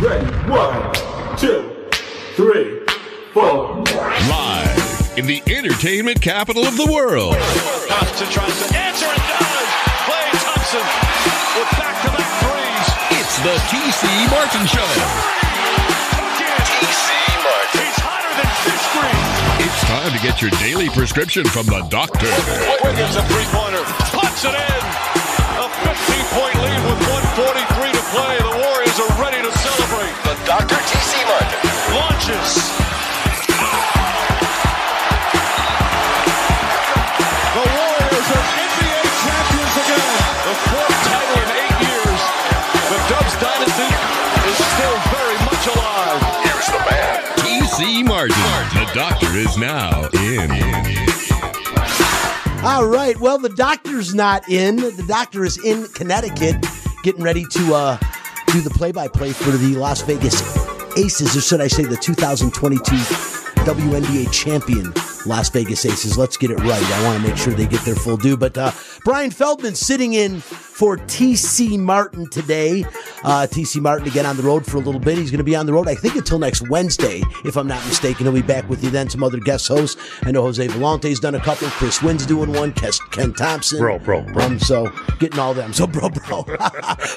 Ready? One, two, three, four. Live in the entertainment capital of the world. Thompson tries to answer and does. Klay Thompson with back-to-back threes. It's the TC Martin Show. TC Martin. He's hotter than fish grease. It's time to get your daily prescription from the doctor. Wiggins a three-pointer. Puts it in. A 15-point lead with 143 to play. Dr. T.C. Martin. Launches. The Warriors are NBA champions again. The fourth title in eight years. The Dubs dynasty is still very much alive. Here's the man. TC Martin. The doctor is now in. All right. Well, the doctor's not in. The doctor is in Connecticut, getting ready to uh, do the play-by-play for the Las Vegas Aces, or should I say, the 2022 WNBA champion Las Vegas Aces. Let's get it right. I want to make sure they get their full due. But uh, Bryan Feldman sitting in for TC Martin today. Uh, TC Martin again on the road for a little bit. He's going to be on the road, I think, until next Wednesday, if I'm not mistaken. He'll be back with you then. Some other guest hosts. I know Jose Valente's done a couple. Chris Wynn's doing one. Kes- Ken Thompson. Bro, bro, bro. Um, so getting all them. So bro, bro,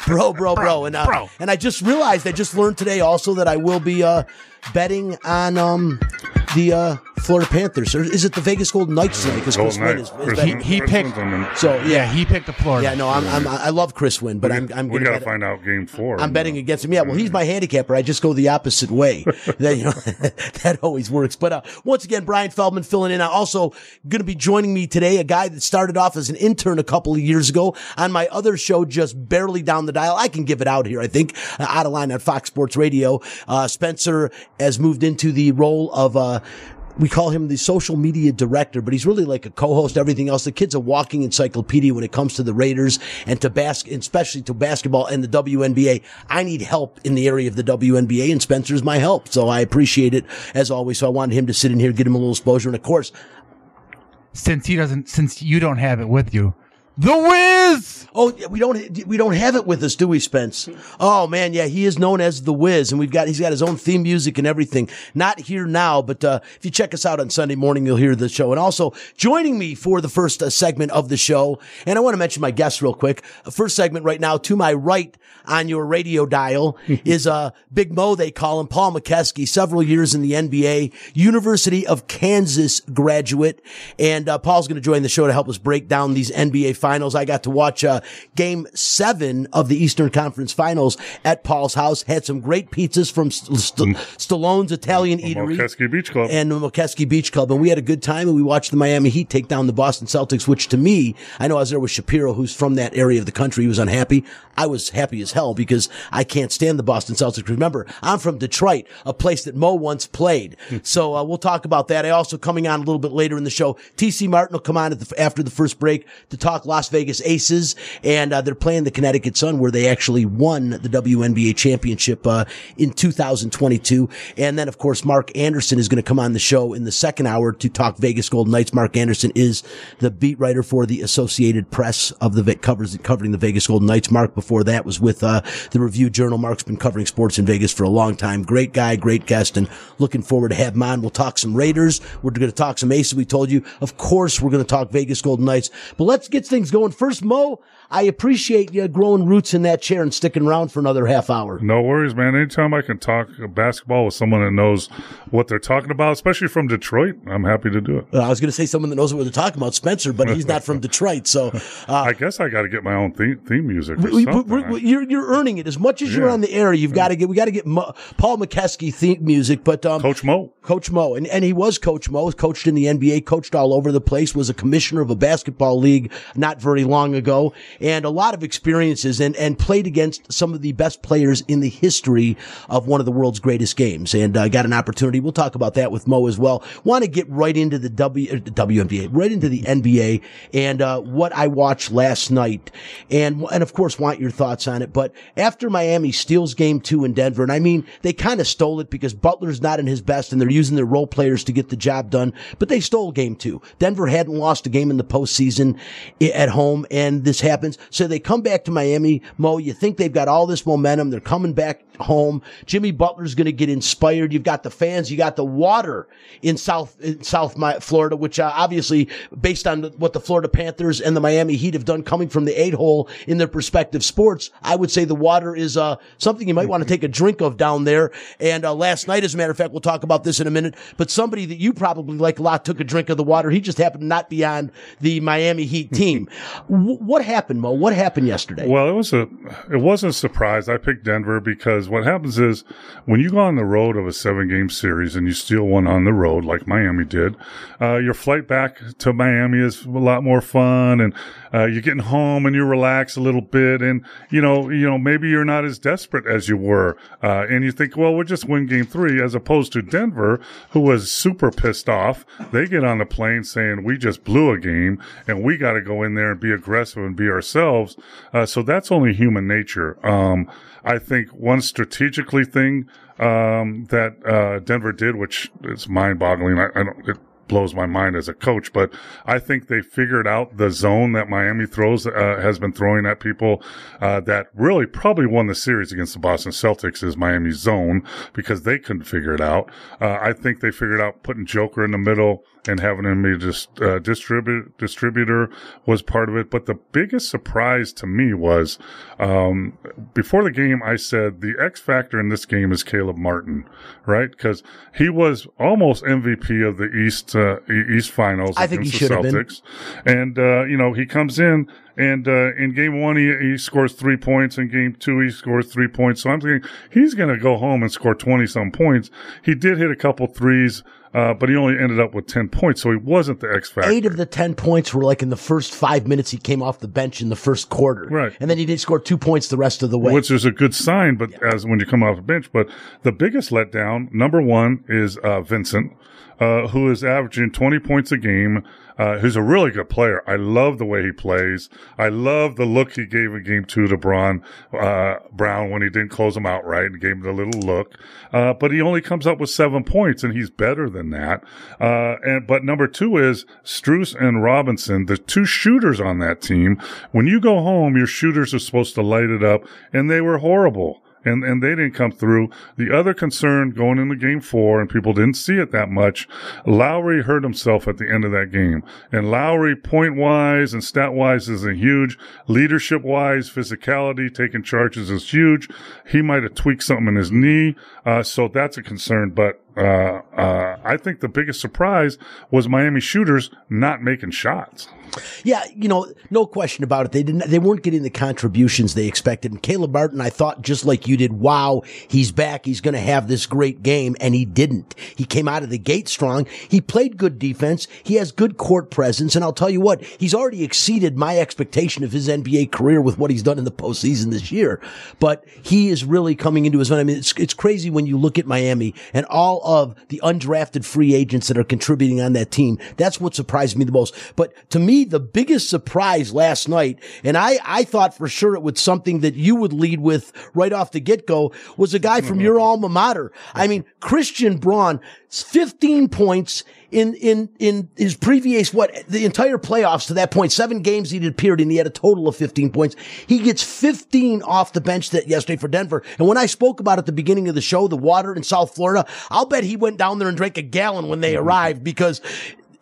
bro, bro, bro, and uh, bro. and I just realized I just learned today also that I will be uh, betting on um the uh, Florida Panthers. Or is it the Vegas Golden Knights tonight? Because Chris Golden Wynn is, is Chris betting. Wynn- He Chris picked- the- So yeah, Yeah, he picked the Florida. yeah. No, I'm, I'm I love Chris Wynn, but I'm I'm we gonna got to bet- find out game four. I'm betting against him. Yeah, well, he's my handicapper. I just go the opposite way. that, you know, that always works. But uh, once again, Bryan Feldman filling in. I'm also going to be joining me today, a guy that started off as an intern a couple of years ago on my other show, just barely down the dial. I can give it out here. I think uh, out of line on Fox Sports Radio. Uh, Spencer has moved into the role of. Uh, we call him the social media director, but he's really like a co-host, everything else. The kid's a walking encyclopedia when it comes to the Raiders and to bas- especially to basketball and the WNBA. I need help in the area of the WNBA and Spencer's my help. So I appreciate it as always. So I wanted him to sit in here, get him a little exposure. And of course, Since he doesn't, since you don't have it with you, the Wiz. Oh, yeah, we don't we don't have it with us, do we, Spence? Oh man, yeah, he is known as the Wiz, and we've got he's got his own theme music and everything. Not here now, but uh, if you check us out on Sunday morning, you'll hear the show. And also joining me for the first uh, segment of the show, and I want to mention my guests real quick. Uh, First segment right now, to my right on your radio dial is uh Big Mo. They call him Paul Mokeski, several years in the NBA, University of Kansas graduate, and uh, Paul's going to join the show to help us break down these NBA finals. I got to watch uh, Game Seven of the Eastern Conference Finals at Paul's house. Had some great pizzas from St- St- Stallone's Italian Eatery Mokeski Beach Club. and the Mokeski Beach Club, and we had a good time. And we watched the Miami Heat take down the Boston Celtics, which to me, I know I was there with Shapiro, who's from that area of the country. He was unhappy. I was happy as hell because I can't stand the Boston Celtics. Remember, I'm from Detroit, a place that Mo once played. so uh, we'll talk about that. I also coming on a little bit later in the show. TC Martin will come on at the, after the first break to talk Las Vegas Aces, and uh, they're playing the Connecticut Sun, where they actually won the WNBA championship uh, in 2022. And then, of course, Mark Anderson is going to come on the show in the second hour to talk Vegas Golden Knights. Mark Anderson is the beat writer for the Associated Press of the covers covering the Vegas Golden Knights. Mark before that was with uh, the Review Journal. Mark's been covering sports in Vegas for a long time. Great guy, great guest, and looking forward to have him on. We'll talk some Raiders. We're going to talk some Aces. We told you, of course, we're going to talk Vegas Golden Knights. But let's get things going. First, Mo, I appreciate you growing roots in that chair and sticking around for another half hour. No worries, man. Anytime I can talk basketball with someone that knows what they're talking about, especially from Detroit, I'm happy to do it. Uh, I was going to say someone that knows what they're talking about, Spencer, but he's not from Detroit. So uh, I guess I got to get my own theme, theme music. Or we, you're you're earning it as much as you're on the air. You've got to get we got to get Mo, Paul Mokeski theme music, but um, Coach Mo. Coach Mo, and, and he was Coach Mo, coached in the NBA, coached all over the place, was a commissioner of a basketball league not very long ago, and a lot of experiences and, and played against some of the best players in the history of one of the world's greatest games. And uh, got an opportunity. We'll talk about that with Mo as well. Want to get right into the W, uh, WNBA, right into the NBA and uh, what I watched last night. And, and of course, want your thoughts on it. But after Miami steals game two in Denver, and I mean, they kind of stole it because Butler's not in his best and they're using their role players to get the job done, but they stole game two. Denver hadn't lost a game in the postseason at home, and this happened happens. So they come back to Miami. Mo, you think they've got all this momentum. They're coming back home. Jimmy Butler's going to get inspired. You've got the fans. You got the water in South, in South Florida, which uh, obviously based on what the Florida Panthers and the Miami Heat have done coming from the eight hole in their respective sports, I would say the water is, uh, something you might want to take a drink of down there. And, uh, last night, as a matter of fact, we'll talk about this in a minute, but somebody that you probably like a lot took a drink of the water. He just happened to not be on the Miami Heat team. w- what happened, Mo? What happened yesterday? Well, it was a it wasn't a surprise. I picked Denver because what happens is when you go on the road of a seven game series and you steal one on the road like Miami did, uh, your flight back to Miami is a lot more fun, and uh, you're getting home and you relax a little bit, and you know you know maybe you're not as desperate as you were, uh, and you think, well, we'll just win game three, as opposed to Denver, who was super pissed off. They get on the plane saying we just blew a game and we got to go in there and be aggressive and be ourselves. Uh, so that's only human nature. Um, I think one strategically thing um, that uh, Denver did, which is mind boggling. I, I don't. It, blows my mind as a coach, but I think they figured out the zone that Miami throws, uh, has been throwing at people, uh, that really probably won the series against the Boston Celtics is Miami's zone because they couldn't figure it out. Uh, I think they figured out putting Joker in the middle and having him be just uh, distribute distributor was part of it. But the biggest surprise to me was um, before the game, I said the X factor in this game is Caleb Martin, right? Because he was almost MVP of the East uh, East Finals I think he the should have been. Celtics, and uh, you know he comes in. And uh, in game one, he, he scores three points. In game two, he scores three points. So I'm thinking he's going to go home and score 20 some points. He did hit a couple threes, uh, but he only ended up with 10 points. So he wasn't the X factor. Eight of the ten points were like in the first five minutes he came off the bench in the first quarter. Right. And then he did score two points the rest of the way. which is a good sign, but as when you come off the bench. But the biggest letdown, number one, is uh, Vincent, uh, who is averaging 20 points a game. Uh, who's a really good player. I love the way he plays. I love the look he gave in game two to Braun, uh, Brown when he didn't close him out right and gave him the little look. Uh, but he only comes up with seven points and he's better than that. Uh, and, but number two is Strus and Robinson, the two shooters on that team. When you go home, your shooters are supposed to light it up and they were horrible and and they didn't come through. The other concern going into game four, and people didn't see it that much, Lowry hurt himself at the end of that game. And Lowry, point wise and stat wise, isn't huge. Leadership wise, physicality, taking charges is huge. He might have tweaked something in his knee, uh, so that's a concern. But uh, uh, I think the biggest surprise was Miami shooters not making shots. Yeah, you know, no question about it. They didn't, they weren't getting the contributions they expected. And Caleb Martin, I thought just like you did, wow, he's back. He's going to have this great game. And he didn't. He came out of the gate strong. He played good defense. He has good court presence. And I'll tell you what, he's already exceeded my expectation of his NBA career with what he's done in the postseason this year. But he is really coming into his own. I mean, it's, it's crazy when you look at Miami and all of the undrafted free agents that are contributing on that team. That's what surprised me the most. But to me, the biggest surprise last night, and I, I thought for sure it was something that you would lead with right off the get go, was a guy from mm-hmm. your alma mater. I mean, Christian Braun, 15 points in, in, in his previous, what, the entire playoffs to that point, seven games he'd appeared in, he had a total of 15 points. He gets 15 off the bench that yesterday for Denver. And when I spoke about at the beginning of the show, the water in South Florida, I'll bet he went down there and drank a gallon when they mm-hmm. arrived because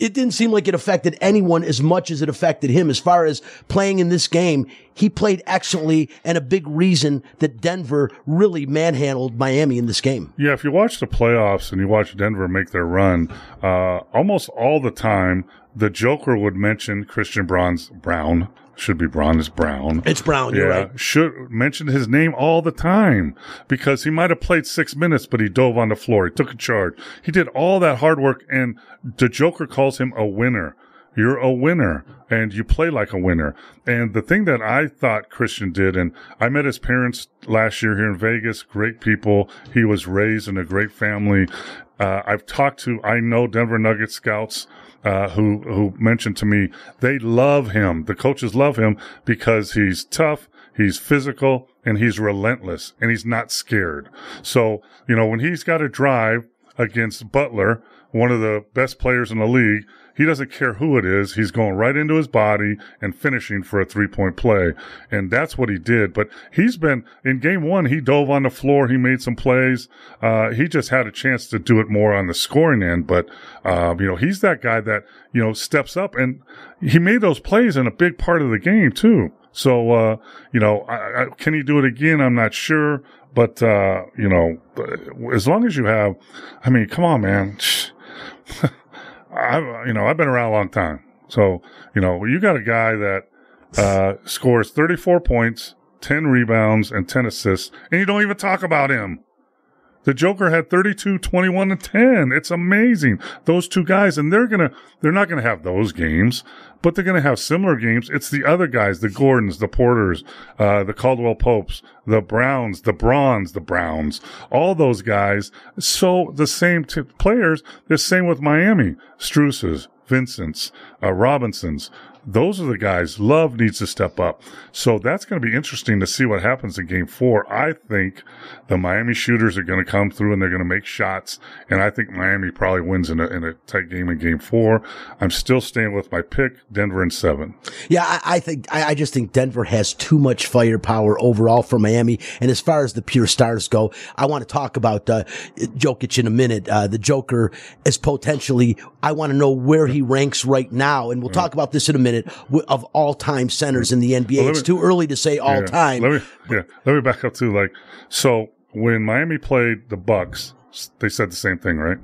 it didn't seem like it affected anyone as much as it affected him as far as playing in this game. He played excellently and a big reason that Denver really manhandled Miami in this game. Yeah, if you watch the playoffs and you watch Denver make their run, uh, almost all the time, the Joker would mention Christian Braun's Brown. Should be Braun is Brown. It's Brown, you're right. Should mention his name all the time because he might have played six minutes, but he dove on the floor. He took a charge. He did all that hard work and the Joker calls him a winner. You're a winner and you play like a winner. And the thing that I thought Christian did, and I met his parents last year here in Vegas, great people. He was raised in a great family. Uh, I've talked to, I know Denver Nugget scouts, uh, who, who mentioned to me, they love him. The coaches love him because he's tough. He's physical and he's relentless and he's not scared. So, you know, when he's got a drive against Butler, one of the best players in the league. He doesn't care who it is. He's going right into his body and finishing for a three point play. And that's what he did. But he's been in game one, he dove on the floor. He made some plays. Uh, he just had a chance to do it more on the scoring end. But, uh, you know, he's that guy that, you know, steps up and he made those plays in a big part of the game too. So, uh, you know, I, I, can he do it again? I'm not sure. But, uh, you know, as long as you have, I mean, come on, man. I, you know, I've been around a long time. So, you know, you got a guy that, uh, scores 34 points, 10 rebounds, and 10 assists, and you don't even talk about him. The Joker had 32, 21, and 10. It's amazing. Those two guys, and they're gonna, they're not gonna have those games, but they're gonna have similar games. It's the other guys, the Gordons, the Porters, uh, the Caldwell Popes, the Browns, the Bronze, the Browns, all those guys. So the same t- players, the same with Miami. Strus's, Vincent's, uh, Robinson's. Those are the guys Love needs to step up. So that's going to be interesting to see what happens in game four. I think the Miami shooters are going to come through and they're going to make shots. And I think Miami probably wins in a, in a tight game in game four. I'm still staying with my pick, Denver in seven. Yeah, I, I think I, I just think Denver has too much firepower overall for Miami. And as far as the pure stars go, I want to talk about uh, Jokic in a minute. Uh, the Joker is potentially. I want to know where he ranks right now, and we'll talk about this in a minute. W- Of all time centers in the NBA, Well, let it's too early to say all Yeah. time. Let me, yeah, let me back up too. Like, so when Miami played the Bucks, they said the same thing, right?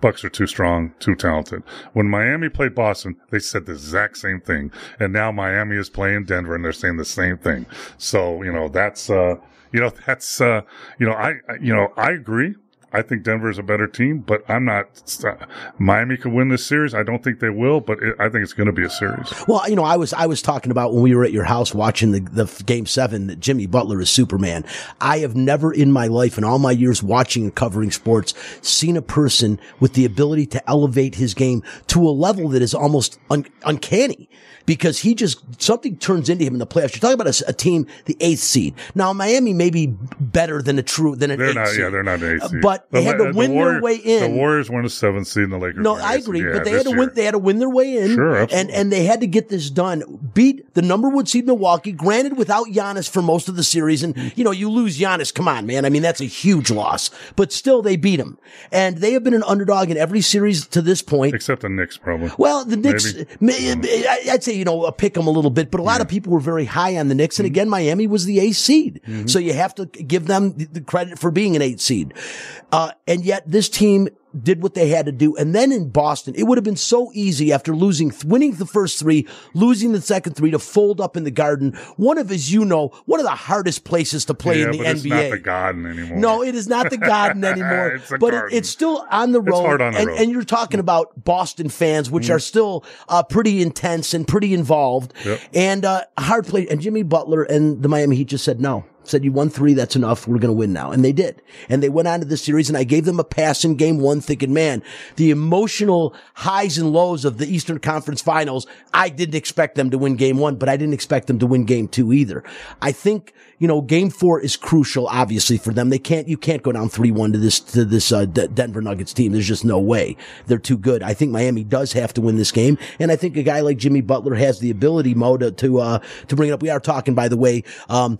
Bucks are too strong, too talented. When Miami played Boston, they said the exact same thing. And now Miami is playing Denver and they're saying the same thing. So, you know, that's, uh, you know, that's, uh, you know, I- you know, I agree. I think Denver is a better team, but I'm not. uh, Miami could win this series. I don't think they will, but it, I think it's going to be a series. Well, you know, I was I was talking about when we were at your house watching the the game seven that Jimmy Butler is Superman. I have never in my life, in all my years watching and covering sports, seen a person with the ability to elevate his game to a level that is almost un- uncanny. Because he just something turns into him in the playoffs. You're talking about a team, the eighth seed. Now Miami may be better than a true than an They're eighth not. seed. Yeah, they're not an eight Uh, seed. but they had to the win their way in. The Warriors won a seventh seed, and the Lakers. No, I agree, but they had to win. They had to win their way in, Sure, and absolutely. and and they had to get this done. Beat the number one seed Milwaukee. Granted, without Giannis for most of the series, and you know you lose Giannis. Come on, man. I mean that's a huge loss, but still they beat him, and they have been an underdog in every series to this point. Except the Knicks, probably. Well, the Knicks, Maybe. may- I'd say, you know, pick them a little bit, but a lot of people were very high on the Knicks. Mm-hmm. And again, Miami was the eighth seed. So you have to give them the- the credit for being an eighth seed. Uh, and yet this team did what they had to do. And then in Boston, it would have been so easy after losing, winning the first three, losing the second three to fold up in the garden. One of, as you know, one of the hardest places to play yeah, in the NBA. it's not the Garden anymore. No, it is not the Garden anymore. It's but it, it's still on the road. on the and, road. Mm. and you're talking about Boston fans, which are still uh, pretty intense and pretty involved. Yep. And uh, hard play. And Jimmy Butler and the Miami Heat just said no. Said you won three, that's enough. We're going to win now, and they did. And they went on to the series, and I gave them a pass in game one, thinking, man, the emotional highs and lows of the Eastern Conference Finals. I didn't expect them to win game one, but I didn't expect them to win game two either. I think you know game four is crucial, obviously for them. They can't you can't go down three one to this to this uh, D- Denver Nuggets team. There's just no way. They're too good. I think Miami does have to win this game, and I think a guy like Jimmy Butler has the ability, Mo, to to, uh, to bring it up. We are talking, by the way, um,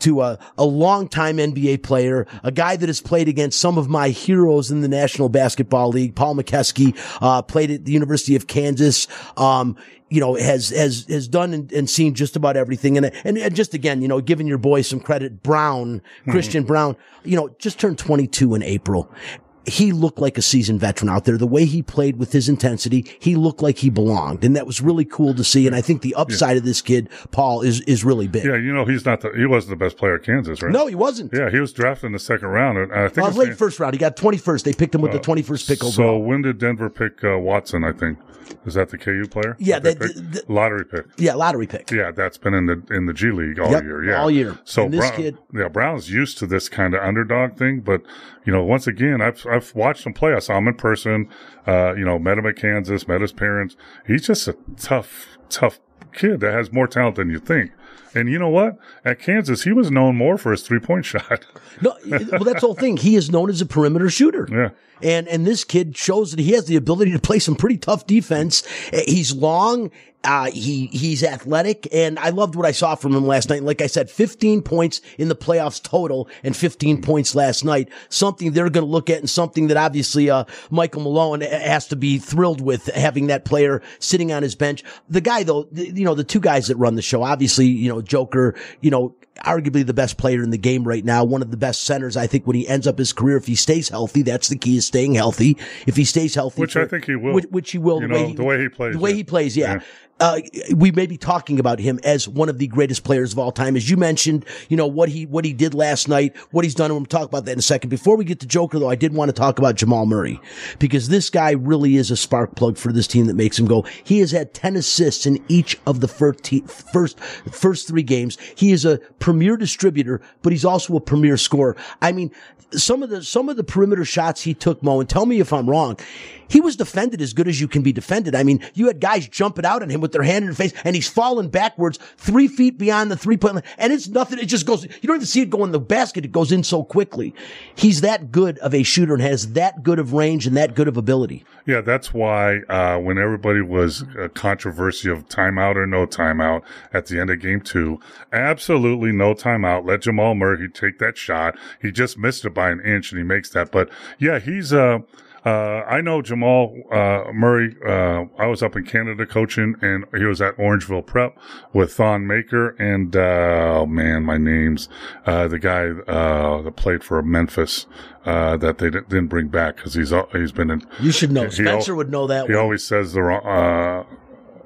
to a, a longtime NBA player, a guy that has played against some of my heroes in the National Basketball League. Paul Mokeski uh, played at the University of Kansas. Um, you know, has has has done and, and seen just about everything, and, and and just again, you know, giving your boy some credit, Brown, Christian Braun, you know, just turned 22 in April. He looked like a seasoned veteran out there. The way he played with his intensity, he looked like he belonged, and that was really cool to see. And I think the upside of this kid, Paul, is is really big. Yeah, you know he's not the he wasn't the best player at Kansas, right? No, he wasn't. Yeah, he was drafted in the second round, and I think Uh, his late name- first round. He got 21st. They picked him with the 21st pick overall. So when did Denver pick uh, Watson? I think is that the KU player? Yeah, they- picked? the- lottery pick. yeah, lottery pick. Yeah, that's been in the in the G League all Yep, year. Yeah, all year. So And this Brown, kid- yeah, Brown's used to this kind of underdog thing, but you know, once again, I've I've watched him play. I saw him in person. Uh, you know, met him at Kansas, met his parents. He's just a tough, tough kid that has more talent than you think. And you know what? At Kansas, he was known more for his three point shot. No, well, that's the whole thing. He is known as a perimeter shooter. Yeah. And and this kid shows that he has the ability to play some pretty tough defense. Uh, He's long. Uh, he he's athletic, and I loved what I saw from him last night. Like I said, 15 points in the playoffs total, and 15 points last night. Something they're going to look at, and something that obviously uh, Michael Malone has to be thrilled with having that player sitting on his bench. The guy though, the, you know, the two guys that run the show, obviously, you know, Joker, you know, arguably the best player in the game right now, one of the best centers. I think when he ends up his career, if he stays healthy, that's the key is staying healthy. If he stays healthy, Which I think he will. which, which he will, You the, way know, he, the way he plays, the way yeah. he plays, yeah. Yeah. Uh, we may be talking about him as one of the greatest players of all time. As you mentioned, you know, what he, what he did last night, what he's done. And we'll talk about that in a second. Before we get to Joker though, I did want to talk about Jamal Murray because this guy really is a spark plug for this team that makes him go. He has had 10 assists in each of the first, first, first three games. He is a premier distributor, but he's also a premier scorer. I mean, some of the, some of the perimeter shots he took, Mo, and tell me if I'm wrong. He was defended as good as you can be defended. I mean, you had guys jumping out at him with their hand in the face and he's falling backwards three feet beyond the three point line. And it's nothing. It just goes, you don't even see it go in the basket. It goes in so quickly. He's that good of a shooter and has that good of range and that good of ability. Yeah, that's why uh, when everybody was uh, controversy of timeout or no timeout at the end of game two, absolutely no timeout. Let Jamal Murray take that shot. He just missed it by an inch and he makes that. But yeah, he's uh, I know Jamal uh, Murray. Uh, I was up in Canada coaching, and he was at Orangeville Prep with Thon Maker and uh, oh man, my name's uh, the guy uh, that played for Memphis uh, that they didn't bring back because he's he's been in. You should know. He Spencer would know that He one. always says the wrong. Uh,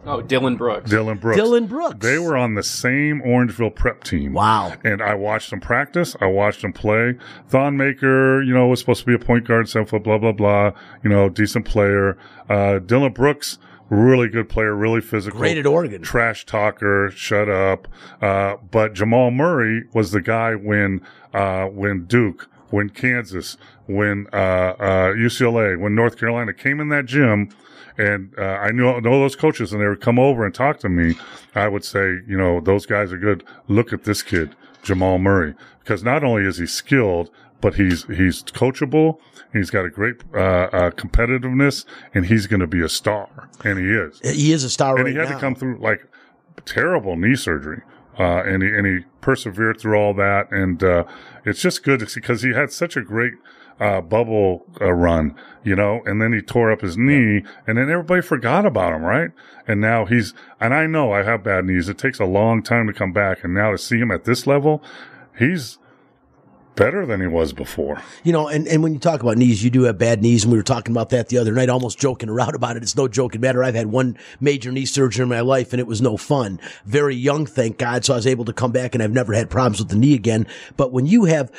Oh, Dillon Brooks. Dillon Brooks. Dillon Brooks. They were on the same Orangeville prep team. Wow. And I watched them practice. I watched them play. Thon Maker, you know, was supposed to be a point guard, seven foot, blah, blah, blah. You know, decent player. Uh, Dillon Brooks, really good player, really physical. Great at Oregon. Trash talker, shut up. Uh, but Jamal Murray was the guy when, uh, when Duke, when Kansas, when, uh, uh, UCLA, when North Carolina came in that gym, and uh, I knew know those coaches, and they would come over and talk to me. I would say, you know, those guys are good. Look at this kid, Jamal Murray, because not only is he skilled, but he's he's coachable. He's got a great uh, uh, competitiveness, and he's going to be a star, and he is. He is a star And right he had now. to come through like terrible knee surgery. Uh, and he, and he persevered through all that. And, uh, it's just good because he had such a great, uh, bubble uh, run, you know, and then he tore up his knee and then everybody forgot about him, right? And now he's, and I know I have bad knees. It takes a long time to come back. And now to see him at this level, he's better than he was before. You know, and, and when you talk about knees, you do have bad knees. And we were talking about that the other night, almost joking around about it. It's no joking matter. I've had one major knee surgery in my life and it was no fun. Very young, thank God. So I was able to come back and I've never had problems with the knee again. But when you have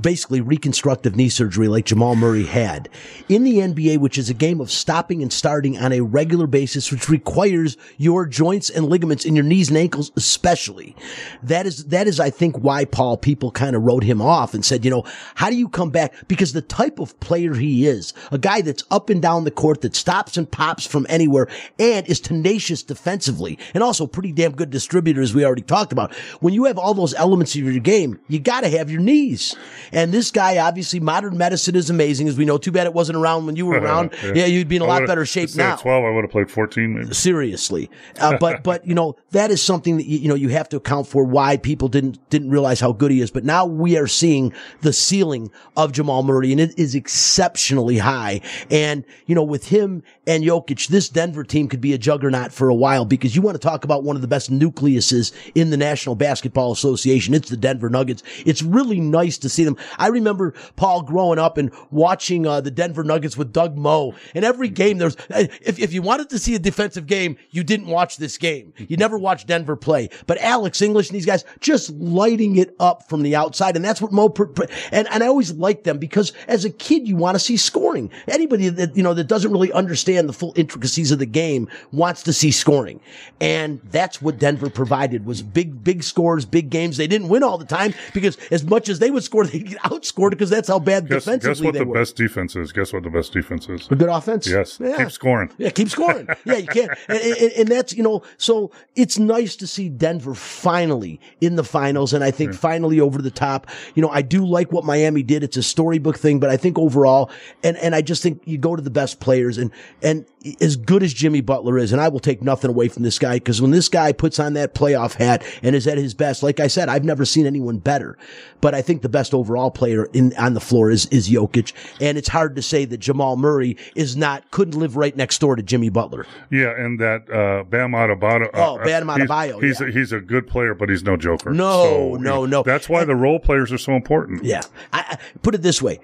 basically reconstructive knee surgery like Jamal Murray had in the NBA, which is a game of stopping and starting on a regular basis, which requires your joints and ligaments in your knees and ankles, especially. That is, that is, I think, why Paul people kind of wrote him off and said, you know, how do you come back? Because the type of player he is, a guy that's up and down the court, that stops and pops from anywhere and is tenacious defensively and also pretty damn good distributor, as we already talked about. When you have all those elements of your game, you got to have your knees. And this guy, obviously, modern medicine is amazing, as we know. Too bad it wasn't around when you were around. yeah. you'd be in a I lot better shape now of 12, I would have played 14 maybe. seriously. Uh, but but you know that is something that you, you know you have to account for why people didn't didn't realize how good he is. But now we are seeing the ceiling of Jamal Murray, and it is exceptionally high. And you know with him and Jokic, this Denver team could be a juggernaut for a while because you want to talk about one of the best nucleuses in the National Basketball Association. It's the Denver Nuggets. It's really nice to see them. I remember Paul growing up and watching uh, the Denver Nuggets with Doug Moe, and every game there's if if you wanted to see a defensive game, you didn't watch this game. You never watched Denver play. But Alex English and these guys just lighting it up from the outside. And that's what Mo per, per- and, and I always like them because as a kid, you want to see scoring. Anybody that, you know, that doesn't really understand the full intricacies of the game wants to see scoring. And that's what Denver provided was big, big scores, big games. They didn't win all the time because as much as they would score, they get outscored because that's how bad Guess, defensively guess what they the were. best defense is? Guess what the best defense is? A good offense. Yes. Yeah. Keep scoring. Yeah, keep scoring. Yeah, you can't. And, and, and that's, you know, so it's nice to see Denver finally in the finals. And I think finally over the top. You know, I do like what Miami did. It's a storybook thing, but I think overall, and, and I just think you go to the best players and, and as good as Jimmy Butler is, and I will take nothing away from this guy because when this guy puts on that playoff hat and is at his best, like I said, I've never seen anyone better. But I think the best overall player in on the floor is is Jokic, and it's hard to say that Jamal Murray is not couldn't live right next door to Jimmy Butler. Yeah, and that uh, Bam Adebayo. Oh, uh, Bam he's- Adebayo, He's yeah. a, he's a good player, but he's no joker. No, So, no, no. That's why the role players are so important. Yeah, I, I put it this way.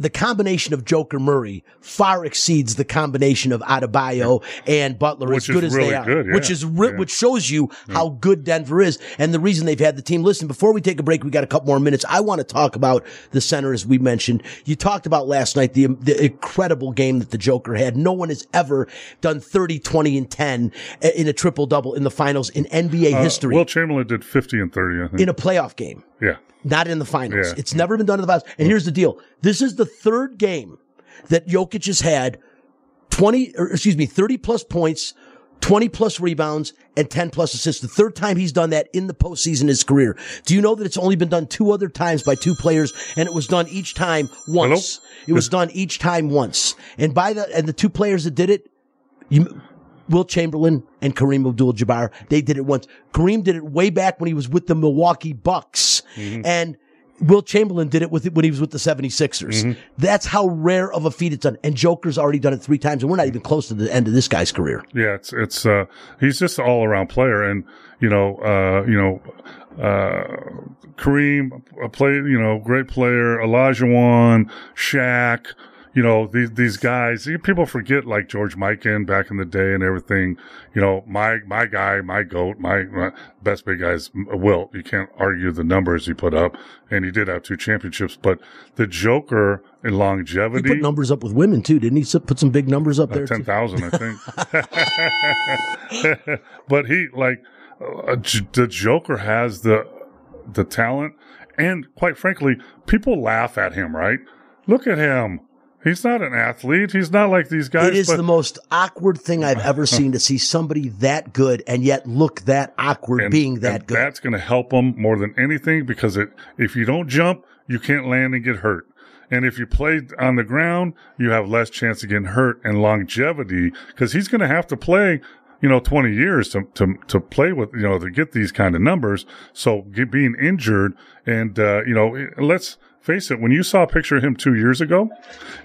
The combination of Joker Murray far exceeds the combination of Adebayo and Butler Which as good is as really they are, good, yeah. which is re- Yeah. which shows you how good Denver is and the reason they've had the team. Listen, before we take a break, we got a couple more minutes. I want to talk about the center as we mentioned. You talked about last night the the incredible game that the Joker had. No one has ever done 30, 20, and 10 in a triple double in the finals in NBA Uh, history Wilt Chamberlain did 50 and 30, I think. in a playoff game yeah. Not in the finals. Yeah. It's never been done in the finals. And here's the deal. This is the third game that Jokic has had 20, or excuse me, 30 plus points, 20 plus rebounds, and 10 plus assists. The third time he's done that in the postseason in his career. Do you know that it's only been done two other times by two players and it was done each time once? It was done each time once. And by the, and the two players that did it, you, Wilt Chamberlain and Kareem Abdul-Jabbar, they did it once. Kareem did it way back when he was with the Milwaukee Bucks. And Wilt Chamberlain did it with when he was with the 76ers. That's how rare of a feat it's done. And Joker's already done it three times, and we're not even close to the end of this guy's career. Yeah, it's it's uh he's just an all around player, and you know uh you know uh Kareem a play you know great player, Olajuwon, Shaq, you know these these guys. People forget like George Mikan back in the day and everything. You know my my guy, my goat, my, my best big guys, Wilt. You can't argue the numbers he put up, and he did have two championships. But the Joker in He longevity. put numbers up with women too, didn't he? Put some big numbers up there. ten too? thousand, I think. but he like uh, J- the Joker has the the talent, and quite frankly, people laugh at him. Right? Look at him. He's not an athlete. He's not like these guys. It is but the most awkward thing I've ever seen to see somebody that good and yet look that awkward and- being that and good. That's going to help him more than anything because it if you don't jump, you can't land and get hurt. And if you play on the ground, you have less chance of getting hurt and longevity because he's going to have to play, you know, 20 years to, to, to play with, you know, to get these kind of numbers. So get, being injured and, uh, you know, let's face it, when you saw a picture of him two years ago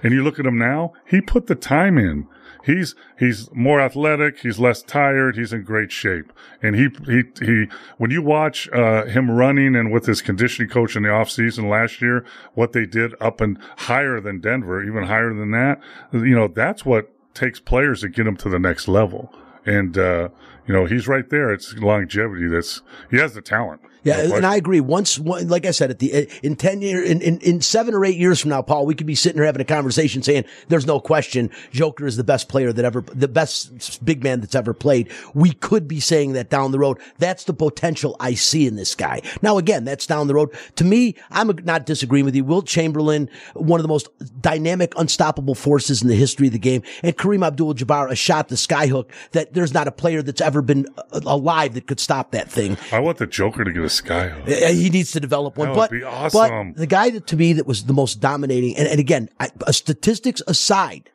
and you look at him now, he put the time in. He's he's more athletic. He's less tired. He's in great shape. And he he he. When you watch uh, him running and with his conditioning coach in the off season last year, what they did up and higher than Denver, even higher than that. You know that's what takes players to get them to the next level. And uh, you know he's right there. It's longevity. That's he has the talent. Yeah, No and. I agree. Once, one, like I said, at the in ten year, in, in in seven or eight years from now, Paul, we could be sitting here having a conversation saying, "There's no question, Joker is the best player that ever, the best big man that's ever played." We could be saying that down the road. That's the potential I see in this guy. Now, again, that's down the road. To me, I'm not disagreeing with you. Wilt Chamberlain, one of the most dynamic, unstoppable forces in the history of the game, and Kareem Abdul-Jabbar, a shot the skyhook that there's not a player that's ever been uh, alive that could stop that thing. I want the Joker to get a skyhook. Uh, He needs to develop one. That would but, be awesome. but the guy that to me that was the most dominating, and, and again, I, uh, statistics aside,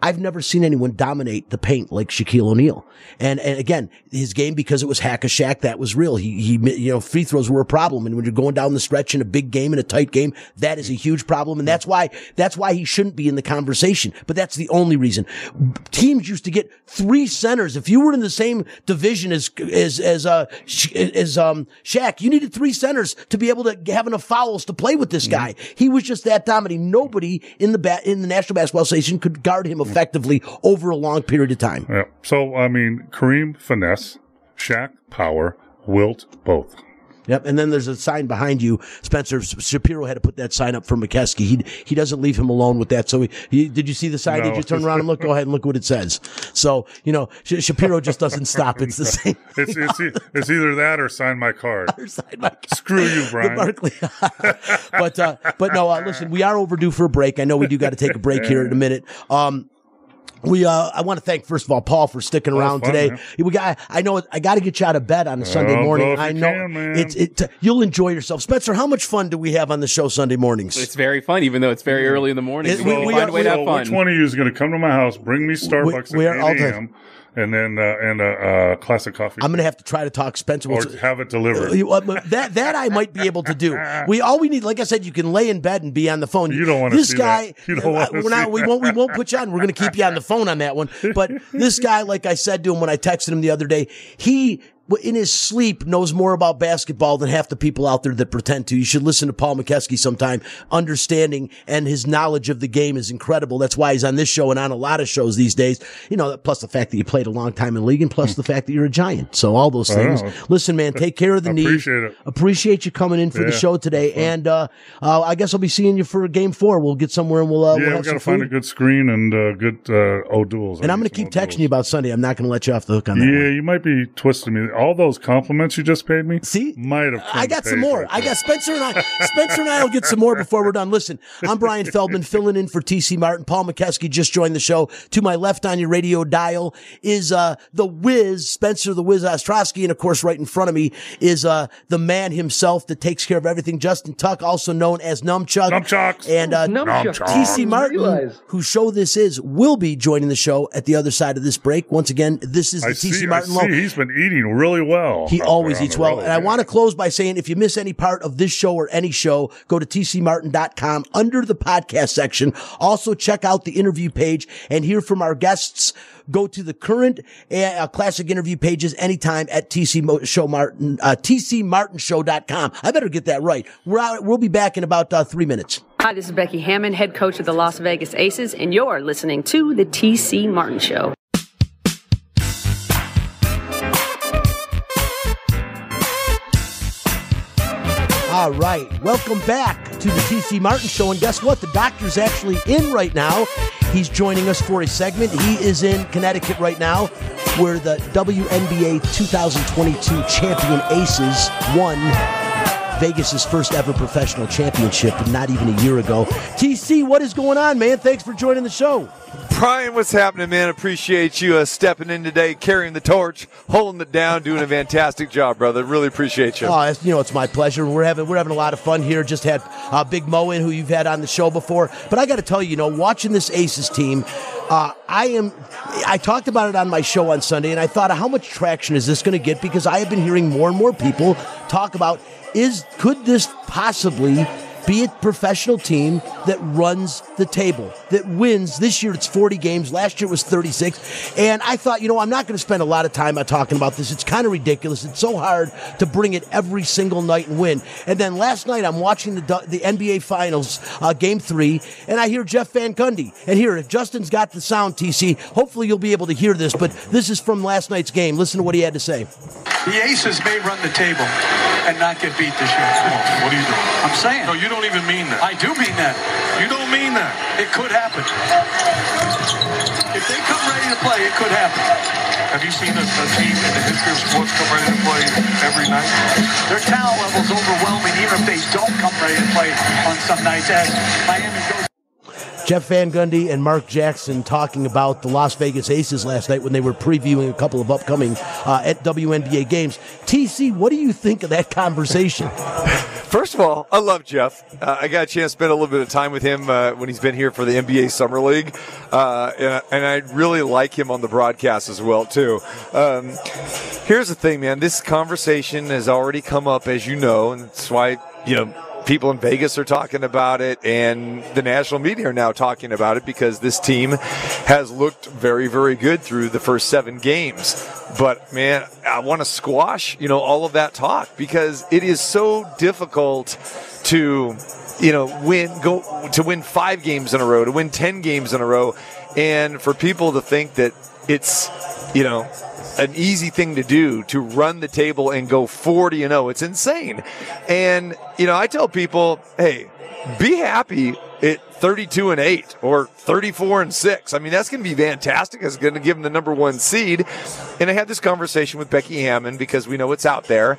I've never seen anyone dominate the paint like Shaquille O'Neal. And, and again, his game, because it was hack a Shaq, that was real. He, he, you know, free throws were a problem. And when you're going down the stretch in a big game, in a tight game, that is a huge problem. And that's why, that's why he shouldn't be in the conversation. But that's the only reason. Teams used to get three centers. If you were in the same division as, as, as, uh, as, um, Shaq, you needed three centers to be able to have enough fouls to play with this guy. He was just that dominant. Nobody in the bat, in the National Basketball Association could guard him effectively over a long period of time. Yeah. So I mean, Kareem finesse, Shaq power, Wilt both. Yep. And then there's a sign behind you. Spencer Shapiro had to put that sign up for Mokeski. He he doesn't leave him alone with that. So he, he did you see the sign? No. Did you turn around and look? Go ahead and look what it says. So you know Sh- Shapiro just doesn't stop. It's the same. It's, it's, it's either that or sign my card. sign my Screw you, Bryan. Barkley. but uh, but no, uh, listen, we are overdue for a break. I know we do got to take a break here in a minute. Um, we uh, I want to thank first of all Paul for sticking around fun, today. man. We got I know I got to get you out of bed on a Sunday Well, morning. I know can, man. it's it you'll enjoy yourself. Spencer, how much fun do we have on the show Sunday mornings? It's very fun, even though it's very early in the morning. It- we, we- we find are- a way to we have So fun. which one of you is going to come to my house, bring me Starbucks we are all at 8 the- a.m., and then uh, and a uh, classic coffee, I'm gonna have to try to talk Spencer. or have it delivered. Uh, that that I might be able to do. We all we need, like I said, you can lay in bed and be on the phone. You don't wanna this guy. that. You don't uh, wanna we're not. We won't. We won't put you on. We're going to keep you on the phone on that one. But this guy, like I said to him when I texted him the other day, he. In his sleep, knows more about basketball than half the people out there that pretend to. You should listen to Paul Mokeski sometime. Understanding and his knowledge of the game is incredible. That's why he's on this show and on a lot of shows these days. You know, plus the fact that you played a long time in league, and plus the fact that you're a giant. So all those things. Listen, man, take care of the knee. Appreciate it. Appreciate you coming in for the show today, and uh, uh, I guess I'll be seeing you for game four. We'll get somewhere and we'll uh, we'll yeah, we have got some to find food. a good screen and uh, good uh, O'Douls. and I'm going to keep texting you about Sunday. I'm not going to let you off the hook on that. Yeah, one. you might be twisting me. All those compliments you just paid me, See? might have. I got some more. right I got Spencer and I. Spencer and I will get some more before we're done. Listen, I'm Bryan Feldman filling in for TC Martin. Paul Mokeski just joined the show. To my left on your radio dial is uh, the Wiz, Spencer the Wiz Ostrovsky, and of course, right in front of me is uh, the man himself that takes care of everything, Justin Tuck, also known as Numchuck. Numchucks. And uh, Numchucks. TC Martin, whose show this is, will be joining the show at the other side of this break. Once again, this is the I TC see. I Martin see. Low. He's been eating really well. He always eats well. road, And I want to close by saying if you miss any part of this show or any show, go to tcmartin.com under the podcast section. Also check out the interview page and hear from our guests. Go to the current uh, classic interview pages anytime at TC Mo- Show Martin, uh, tcmartinshow.com. I better get that right. We're out, we'll be back in about uh, three minutes. Hi, this is Becky Hammon, head coach of the Las Vegas Aces, and you're listening to The TC Martin Show. All right. Welcome back to the TC Martin Show. And guess what? The doctor's actually in right now. He's joining us for a segment. He is in Connecticut right now, where the WNBA 2022 champion Aces won Vegas's first ever professional championship not even a year ago. TC, what is going on, man? Thanks for joining the show. Bryan, what's happening, man? Appreciate you uh, stepping in today, carrying the torch, holding it down, doing a fantastic job, brother. Really appreciate you. Oh, it's, you know, it's my pleasure. We're having we're having a lot of fun here. Just had uh, Big Mo in, who you've had on the show before. But I got to tell you, you know, watching this Aces team, uh, I am. I talked about it on my show on Sunday, and I thought, how much traction is this going to get? Because I have been hearing more and more people talk about is could this possibly be a professional team that runs the table, that wins. This year it's 40 games. Last year it was 36. And I thought, you know, I'm not going to spend a lot of time talking about this. It's kind of ridiculous. It's so hard to bring it every single night and win. And then last night I'm watching the the NBA Finals, uh, Game Three, and I hear Jeff Van Gundy. And here, if Justin's got the sound, TC, hopefully you'll be able to hear this. But this is from last night's game. Listen to what he had to say. The Aces may run the table and not get beat this year. What are you doing? I'm saying. No, you don't even mean that. I do mean that. You don't mean that. It could happen. If they come ready to play, it could happen. Have you seen a, a team in the history of sports come ready to play every night? Their talent level is overwhelming, even if they don't come ready to play on some nights. As Miami. Jeff Van Gundy and Mark Jackson talking about the Las Vegas Aces last night when they were previewing a couple of upcoming uh, at WNBA games. TC, what do you think of that conversation? First of all, I love Jeff. Uh, I got a chance to spend a little bit of time with him uh, when he's been here for the NBA Summer League, uh, and, and I really like him on the broadcast as well too. Um, here's the thing, man. This conversation has already come up, as you know, and that's why you know people in Vegas are talking about it, and the national media are now talking about it because this team has looked very, very good through the first seven games. But man, I want to squash, you know, all of that talk because it is so difficult to, you know, win go to win five games in a row, to win ten games in a row, and for people to think that it's, you know, an easy thing to do to run the table and go 40 and 0. It's insane. And, you know, I tell people, hey, be happy at 32 and 8 or 34 and 6. I mean, that's going to be fantastic. It's going to give them the number one seed. And I had this conversation with Becky Hammon because we know it's out there.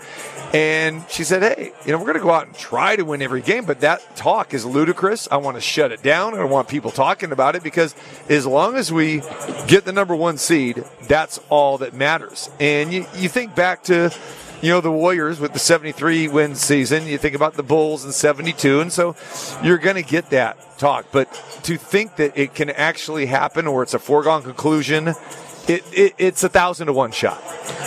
And she said, Hey, you know, we're going to go out and try to win every game, but that talk is ludicrous. I want to shut it down. I don't want people talking about it because as long as we get the number one seed, that's all that matters. And you, you think back to, you know, the Warriors with the 73 win season. You think about the Bulls in 72. And so you're going to get that talk. But to think that it can actually happen or it's a foregone conclusion, it, it, it's a thousand to one shot.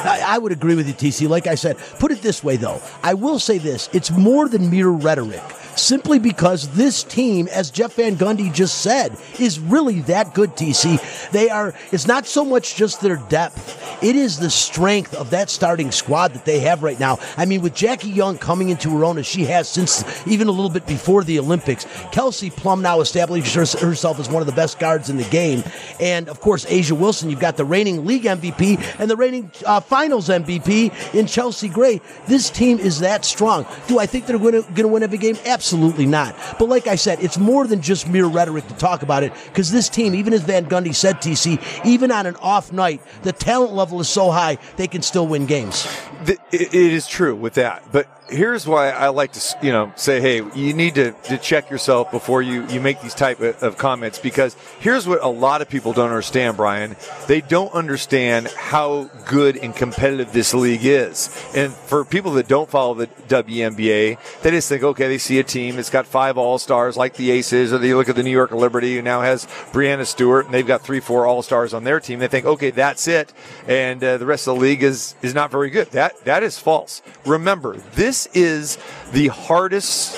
I, I would agree with you, TC. Like I said, put it this way, though. I will say this it's more than mere rhetoric simply because this team, as Jeff Van Gundy just said, is really that good, TC. They are, it's not so much just their depth, it is the strength of that starting squad that they have right now. I mean, with Jackie Young coming into her own as she has since even a little bit before the Olympics, Kelsey Plum now established herself as one of the best guards in the game. And of course, A'ja Wilson, you've got the reigning league MVP and the reigning uh, finals MVP in Chelsea Gray. This team is that strong. Do I think they're going to win every game? Absolutely not. But like I said, it's more than just mere rhetoric to talk about it because this team, even as Van Gundy said, TC, even on an off night, the talent level is so high they can still win games. It is true with that, but here's why I like to, you know, say, hey, you need to, to check yourself before you, you make these type of, of, comments because here's what a lot of people don't understand, Bryan. They don't understand how good and competitive this league is. And for people that don't follow the WNBA, they just think, okay, they see a team that's got five all-stars like the Aces or they look at the New York Liberty who now has Breanna Stewart and they've got three, four all-stars on their team. They think, okay, that's it. And uh, the rest of the league is, is not very good. That, that is false. Remember, this is the hardest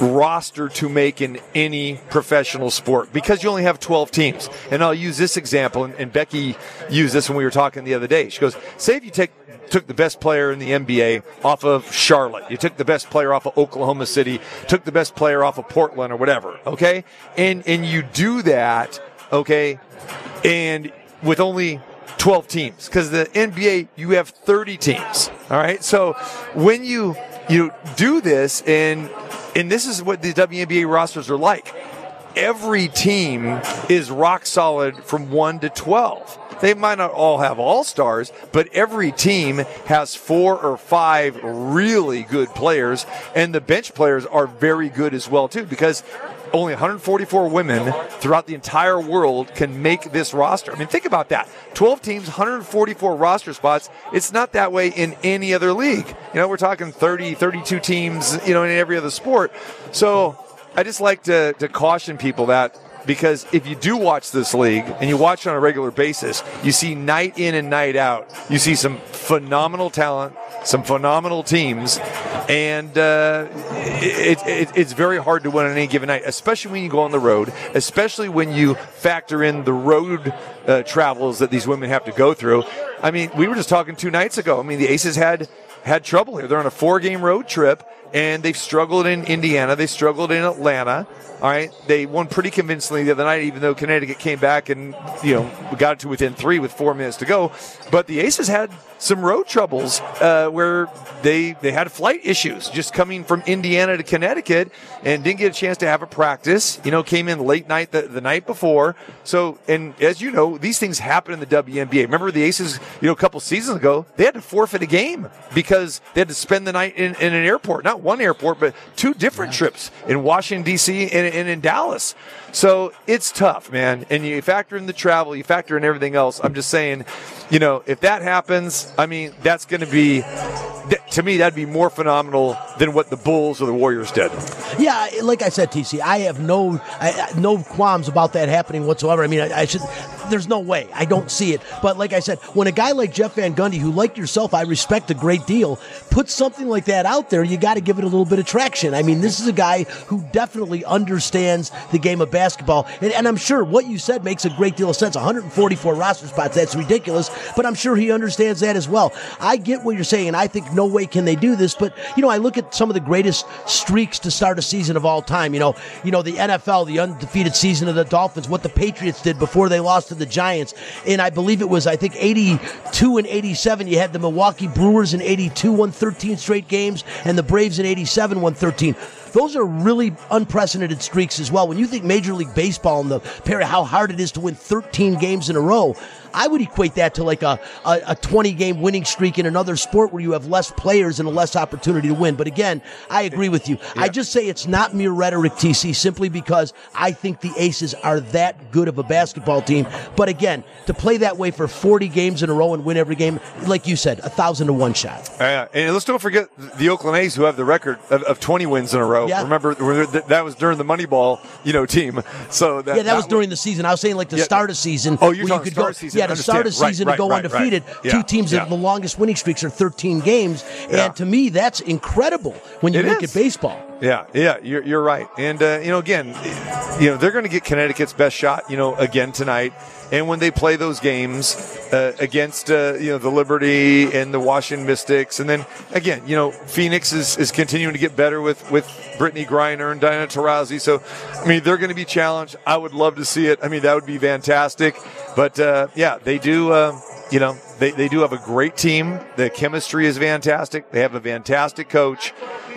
roster to make in any professional sport because you only have 12 teams. And I'll use this example, and, and, Becky used this when we were talking the other day. She goes, say if you take took the best player in the NBA off of Charlotte, you took the best player off of Oklahoma City, took the best player off of Portland or whatever, okay? And and you do that, okay? And with only 12 teams because the NBA you have 30 teams. All right. So when you you do this and and this is what the WNBA rosters are like. Every team is rock solid from 1 to 12. They might not all have all stars, but every team has four or five really good players, and the bench players are very good as well too. Because only 144 women throughout the entire world can make this roster. I mean, think about that. 12 teams, 144 roster spots. It's not that way in any other league. You know, we're talking 30, 32 teams, you know, in every other sport. So I just like to, to caution people that because if you do watch this league and you watch on a regular basis, you see night in and night out, you see some phenomenal talent, some phenomenal teams, and uh, it, it, it's very hard to win on any given night, especially when you go on the road, especially when you factor in the road uh, travels that these women have to go through. I mean, we were just talking two nights ago. I mean, the Aces had had trouble here. They're on a four game road trip and they've struggled in Indiana. They struggled in Atlanta. All right, they won pretty convincingly the other night, even though Connecticut came back and you know got it to within three with four minutes to go. But the Aces had some road troubles uh, where they they had flight issues just coming from Indiana to Connecticut and didn't get a chance to have a practice. You know, came in late night the, the night before. So, and as you know, these things happen in the WNBA. Remember the Aces, you know, a couple seasons ago, they had to forfeit a game because they had to spend the night in, in an airport, not one airport, but two different trips in Washington D.C. and, and in Dallas. So it's tough, man. And you factor in the travel, you factor in everything else. I'm just saying, you know, if that happens, I mean, that's going to be to me, that'd be more phenomenal than what the Bulls or the Warriors did. Yeah, like I said, TC, I have no I, no qualms about that happening whatsoever. I mean, I, I, should. There's no way. I don't see it. But like I said, when a guy like Jeff Van Gundy, who like yourself, I respect a great deal, puts something like that out there, you got to give it a little bit of traction. I mean, this is a guy who definitely understands the game of basketball, and, and I'm sure what you said makes a great deal of sense. 144 roster spots, that's ridiculous, but I'm sure he understands that as well. I get what you're saying, and I think no way can they do this. But you know, I look at some of the greatest streaks to start a season of all time. You know, you know the NFL, the undefeated season of the Dolphins, what the Patriots did before they lost to to the Giants. And I believe it was, I think, 82 and 87. You had the Milwaukee Brewers in 82 won 13 straight games, and the Braves in 87 won 13. Those are really unprecedented streaks as well. When you think Major League Baseball and the how hard it is to win 13 games in a row, I would equate that to like a, a, a 20 game winning streak in another sport where you have less players and a less opportunity to win. But again, I agree with you. I just say it's not mere rhetoric, TC, simply because I think the Aces are that good of a basketball team. But again, to play that way for 40 games in a row and win every game, like you said, a thousand to one shot. Yeah, and let's don't forget the Oakland A's, who have the record of, of 20 wins in a row. Yeah. Remember, that was during the Moneyball, you know, team. So that, yeah, that, was during the season. I was saying like the Yeah. start of season. Oh, you're where you talking could start go, season. Yeah, to start. Right, season right, to go right, right. undefeated. Yeah, Two teams that yeah. the longest winning streaks are 13 games, Yeah. and to me, that's incredible when you It look is. at baseball. Yeah, yeah, you're, you're right. And, uh, you know, again, you know, they're going to get Connecticut's best shot, you know, again tonight. And when they play those games uh, against, uh, you know, the Liberty and the Washington Mystics, and then again, you know, Phoenix is, is continuing to get better with with Brittney Griner and Diana Taurasi. So, I mean, they're going to be challenged. I would love to see it. I mean, that would be fantastic. But uh, yeah, they do. Uh, you know, they, they do have a great team. The chemistry is fantastic. They have a fantastic coach.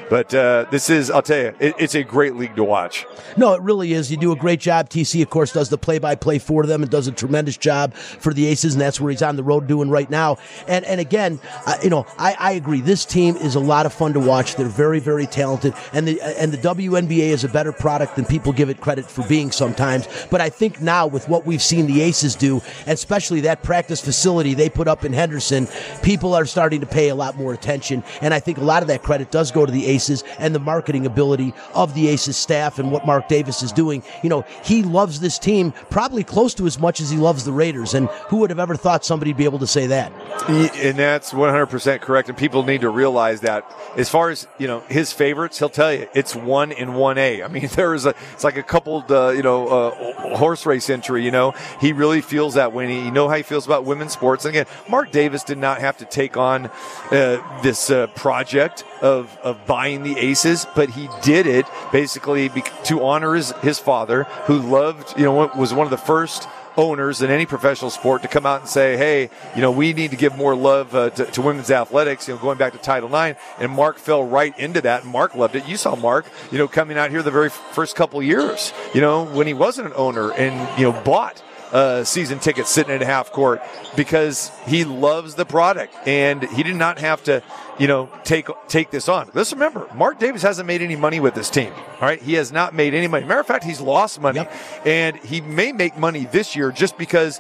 But uh, this is, I'll tell you, it, it's a great league to watch. No, it really is. You do a great job. TC, of course, does the play-by-play for them and does a tremendous job for the Aces, and that's where he's on the road doing right now. And and again, uh, you know, I, I agree. This team is a lot of fun to watch. They're very very talented, and the and the WNBA is a better product than people give it credit for being sometimes. But I think now with what we've seen the Aces do, and especially that practice facility they put up in Henderson, people are starting to pay a lot more attention, and I think a lot of that credit does go to the Aces and the marketing ability of the Aces staff and what Mark Davis is doing. You know, he loves this team probably close to as much as he loves the Raiders, and who would have ever thought somebody'd be able to say that? And that's 100% correct. And people need to realize that as far as, you know, his favorites, he'll tell you it's one in 1A. I mean, there is a, it's like a coupled, uh, you know, uh, horse race entry, you know, he really feels that when he- You know how he feels about women's sports. And again, Mark Davis did not have to take on uh, this uh, project of, of buying the aces, but he did it basically to honor his, his father who loved, you know, was one of the first owners in any professional sport to come out and say, hey, you know, we need to give more love uh, to, to women's athletics, you know, going back to Title IX. And Mark fell right into that, and Mark loved it. You saw Mark, you know, coming out here the very first couple years, you know, when he wasn't an owner and, you know, bought uh, season tickets sitting at half court because he loves the product and he did not have to, you know, take take this on. Let's remember, Mark Davis hasn't made any money with this team. All right, he has not made any money. Matter of fact, he's lost money, and he may make money this year just because,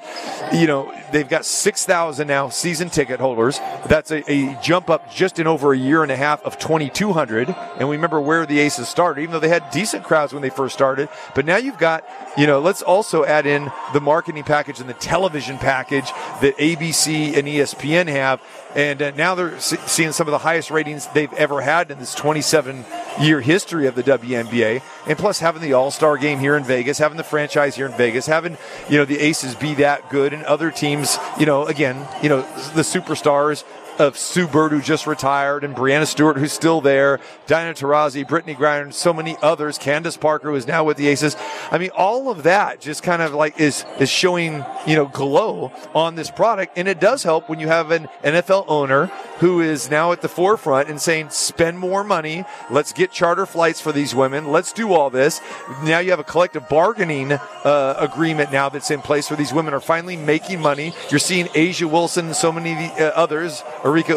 you know, they've got six thousand now season ticket holders. That's a, a jump up just in over a year and a half of twenty two hundred. And we remember where the Aces started, even though they had decent crowds when they first started. But now you've got, you know, let's also add in the marketing package and the television package that ABC and ESPN have. And uh, now they're se- seeing some of the highest ratings they've ever had in this 27 year history of the WNBA. And plus having the All Star game here in Vegas, having the franchise here in Vegas, having, you know, the Aces be that good and other teams, you know, again, you know, the superstars of Sue Bird, who just retired, and Breanna Stewart, who's still there, Diana Taurasi, Brittney Griner, so many others, Candace Parker, who is now with the Aces. I mean, all of that just kind of like is, is showing, you know, glow on this product. And it does help when you have an NFL owner who is now at the forefront and saying, spend more money. Let's get charter flights for these women. Let's do all this. Now you have a collective bargaining uh, agreement now that's in place where these women are finally making money. You're seeing A'ja Wilson and so many uh, others, Arike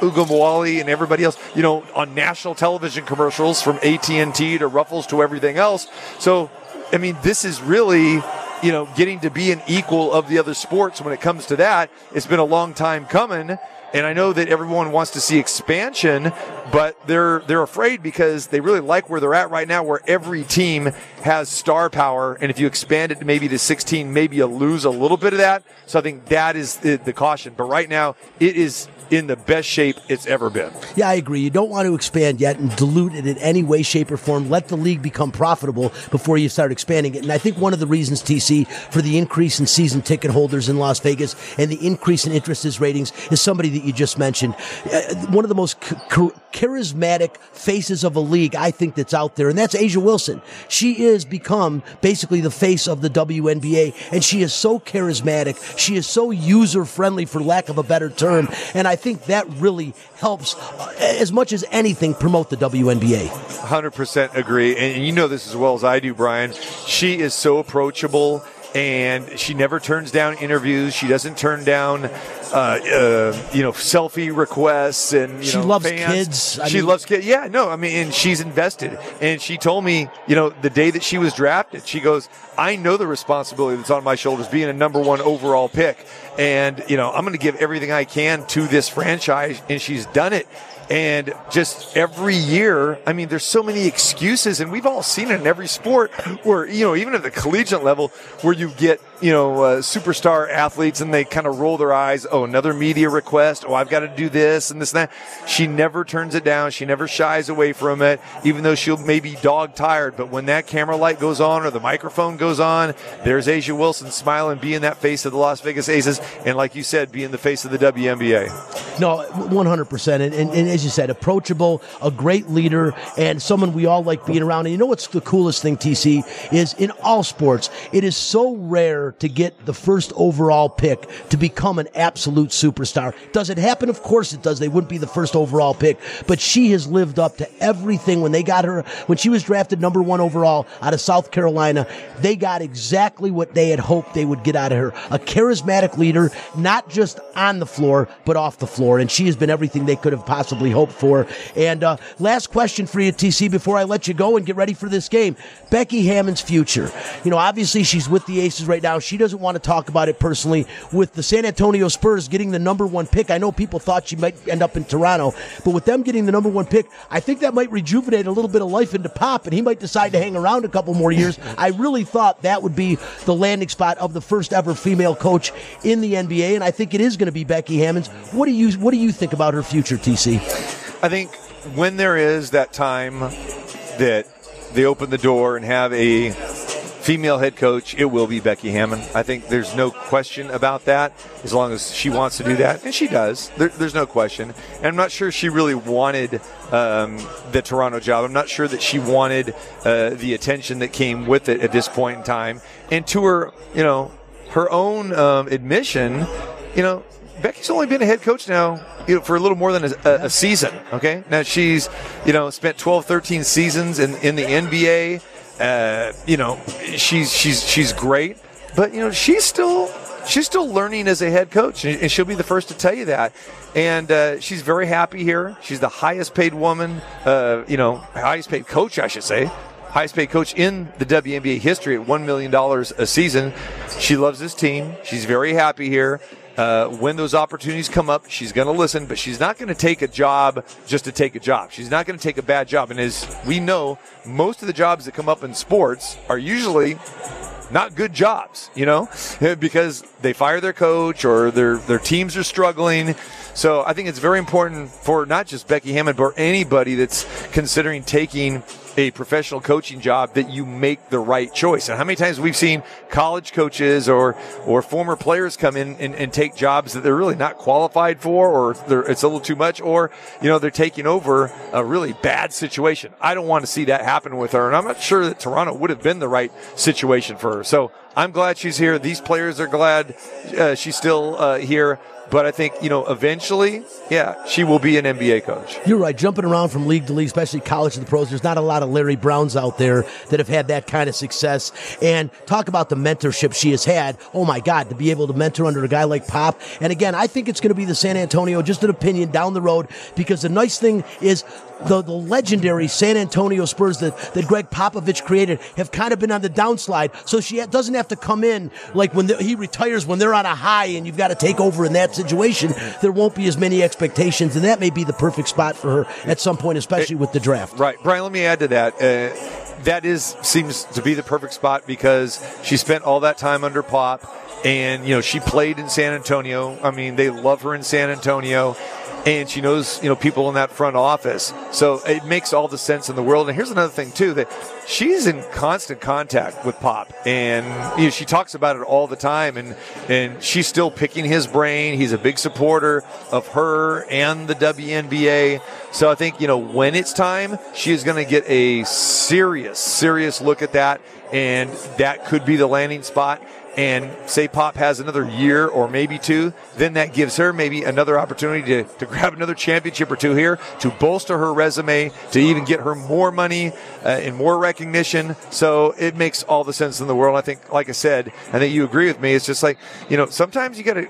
Ogunbowale and everybody else, you know, on national television commercials from AT&T to Ruffles to everything else. So, I mean, this is really, you know, getting to be an equal of the other sports when it comes to that. It's been a long time coming. And I know that everyone wants to see expansion, but they're they're afraid because they really like where they're at right now, where every team has star power. And if you expand it to maybe to 16, maybe you lose a little bit of that. So I think that is the, the caution. But right now, it is in the best shape it's ever been. Yeah, I agree. You don't want to expand yet and dilute it in any way, shape, or form. Let the league become profitable before you start expanding it. And I think one of the reasons, TC, for the increase in season ticket holders in Las Vegas and the increase in interest is ratings is somebody that you just mentioned, uh, one of the most ch- ch- charismatic faces of a league I think that's out there, and that's A'ja Wilson. She is become basically the face of the WNBA, and she is so charismatic. She is so user friendly, for lack of a better term, and I think that really helps uh, as much as anything promote the WNBA. 100% agree. And you know this as well as I do, Bryan. She is so approachable and she never turns down interviews. She doesn't turn down, uh, uh, you know, selfie requests and you She know, loves fans. kids. I she mean- loves kids. Yeah, no, I mean, and she's invested. And she told me, you know, the day that she was drafted, she goes, "I know the responsibility that's on my shoulders, being a number one overall pick, and you know, I'm going to give everything I can to this franchise." And she's done it. And just every year, I mean, there's so many excuses, and we've all seen it in every sport where, you know, even at the collegiate level, where you get, you know, uh, superstar athletes and they kind of roll their eyes. Oh, another media request. Oh, I've got to do this and this and that. She never turns it down. She never shies away from it, even though she'll maybe dog tired. But when that camera light goes on or the microphone goes on, there's A'ja Wilson smiling, being that face of the Las Vegas Aces. And like you said, being the face of the WNBA. No, 100%. And, and, and as you said, approachable, a great leader, and someone we all like being around. And you know what's the coolest thing, TC, is in all sports, it is so rare to get the first overall pick to become an absolute superstar. Does it happen? Of course it does. They wouldn't be the first overall pick, but she has lived up to everything. When they got her, when she was drafted number one overall out of South Carolina, they got exactly what they had hoped they would get out of her. A charismatic leader, not just on the floor, but off the floor. And she has been everything they could have possibly hoped for. And uh, last question for you, TC, before I let you go and get ready for this game. Becky Hammon's future. You know, obviously she's with the Aces right now. She doesn't want to talk about it personally. With the San Antonio Spurs getting the number one pick, I know people thought she might end up in Toronto, but with them getting the number one pick, I think that might rejuvenate a little bit of life into Pop, and he might decide to hang around a couple more years. I really thought that would be the landing spot of the first ever female coach in the NBA, and I think it is going to be Becky Hammons. What do you What do you think about her future, TC? I think when there is that time that they open the door and have a female head coach, it will be Becky Hammon. I think there's no question about that as long as she wants to do that. And she does. There, there's no question. And I'm not sure she really wanted um, the Toronto job. I'm not sure that she wanted uh, the attention that came with it at this point in time. And to her, you know, her own um, admission, you know, Becky's only been a head coach now you know, for a little more than a, a, a season. Okay. Now she's, you know, spent 12, 13 seasons in, in the NBA. Uh, you know, she's, she's, she's great, but you know, she's still, she's still learning as a head coach and she'll be the first to tell you that. And, uh, she's very happy here. She's the highest paid woman, uh, you know, highest paid coach, I should say highest paid coach in the WNBA history at $1 million a season. She loves this team. She's very happy here. Uh, when those opportunities come up, she's going to listen, but she's not going to take a job just to take a job. She's not going to take a bad job. And as we know, most of the jobs that come up in sports are usually not good jobs, you know, because they fire their coach or their their teams are struggling. So I think it's very important for not just Becky Hammon, but anybody that's considering taking a professional coaching job that you make the right choice. And how many times we've seen college coaches or or former players come in and, and take jobs that they're really not qualified for, or it's a little too much, or you know they're taking over a really bad situation. I don't want to see that happen with her, and I'm not sure that Toronto would have been the right situation for her. So I'm glad she's here. These players are glad uh, she's still uh, here. But I think, you know, eventually, yeah, she will be an NBA coach. You're right. Jumping around from league to league, especially college to the pros, there's not a lot of Larry Browns out there that have had that kind of success. And talk about the mentorship she has had. Oh my God, to be able to mentor under a guy like Pop. And again, I think it's going to be the San Antonio, just an opinion down the road, because the nice thing is the, the legendary San Antonio Spurs that, that Gregg Popovich created have kind of been on the downslide. So she doesn't have to come in like when the, he retires when they're on a high and you've got to take over in that situation. There won't be as many expectations, and that may be the perfect spot for her at some point, especially with the draft. Right. Bryan, let me add to that. Uh, that is seems to be the perfect spot because she spent all that time under Pop and you know she played in San Antonio. I mean, they love her in San Antonio. And she knows you know people in that front office. So it makes all the sense in the world. And here's another thing too that she's in constant contact with Pop, and you know, she talks about it all the time. And and she's still picking his brain. He's a big supporter of her and the WNBA. So I think you know when it's time, she is going to get a serious, serious look at that, and that could be the landing spot and say Pop has another year or maybe two, then that gives her maybe another opportunity to, to grab another championship or two here to bolster her resume, to even get her more money uh, and more recognition. So it makes all the sense in the world. I think, like I said, I think you agree with me. It's just like, you know, sometimes you got to,